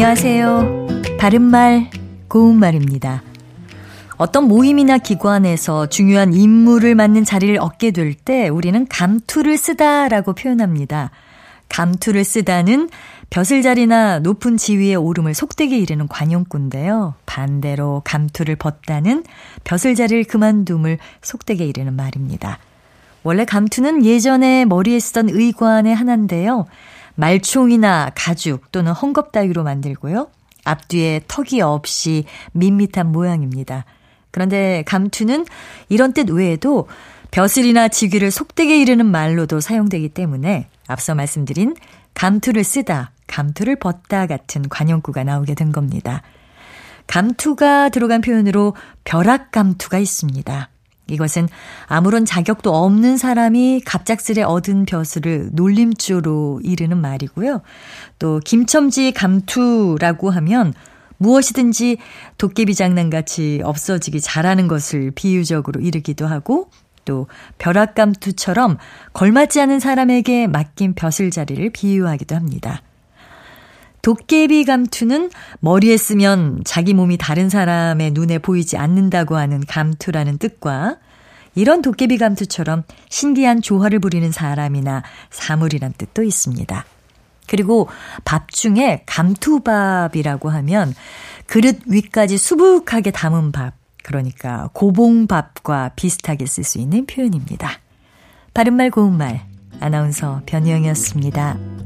안녕하세요. 바른말, 고운말입니다. 어떤 모임이나 기관에서 중요한 임무를 맡는 자리를 얻게 될 때 우리는 감투를 쓰다라고 표현합니다. 감투를 쓰다는 벼슬자리나 높은 지위에 오름을 속되게 이르는 관용구인데요. 반대로 감투를 벗다는 벼슬자리를 그만둠을 속되게 이르는 말입니다. 원래 감투는 예전에 머리에 쓰던 의관의 하나인데요. 말총이나 가죽 또는 헝겊 따위로 만들고요. 앞뒤에 턱이 없이 밋밋한 모양입니다. 그런데 감투는 이런 뜻 외에도 벼슬이나 지귀를 속되게 이르는 말로도 사용되기 때문에 앞서 말씀드린 감투를 쓰다, 감투를 벗다 같은 관용구가 나오게 된 겁니다. 감투가 들어간 표현으로 벼락감투가 있습니다. 이것은 아무런 자격도 없는 사람이 갑작스레 얻은 벼슬을 놀림조로 이르는 말이고요. 또 김첨지 감투라고 하면 무엇이든지 도깨비 장난같이 없어지기 잘하는 것을 비유적으로 이르기도 하고 또 벼락감투처럼 걸맞지 않은 사람에게 맡긴 벼슬 자리를 비유하기도 합니다. 도깨비 감투는 머리에 쓰면 자기 몸이 다른 사람의 눈에 보이지 않는다고 하는 감투라는 뜻과 이런 도깨비 감투처럼 신기한 조화를 부리는 사람이나 사물이란 뜻도 있습니다. 그리고 밥 중에 감투밥이라고 하면 그릇 위까지 수북하게 담은 밥, 그러니까 고봉밥과 비슷하게 쓸 수 있는 표현입니다. 바른말 고운말 아나운서 변희영이었습니다.